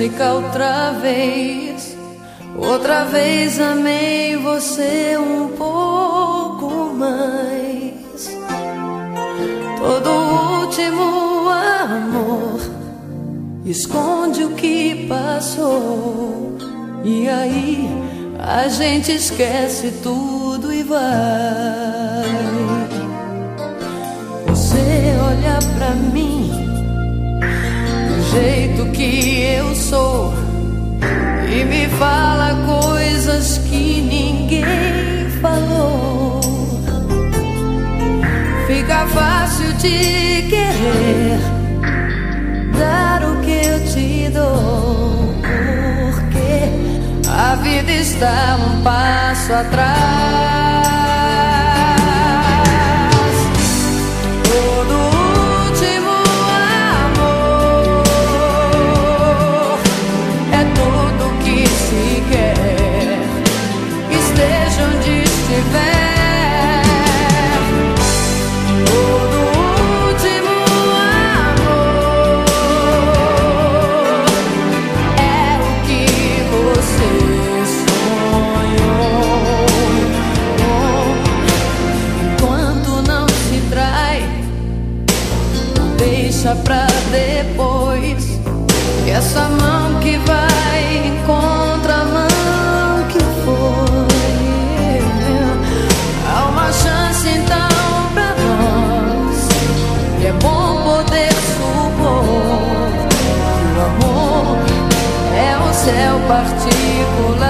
música outra vez. Outra vez amei você um pouco mais. Todo último amor esconde o que passou. E aí a gente esquece tudo e vai. Você olha pra mim do jeito que fácil de querer dar o que eu te dou, porque a vida está um passo atrás. deixa céu particular.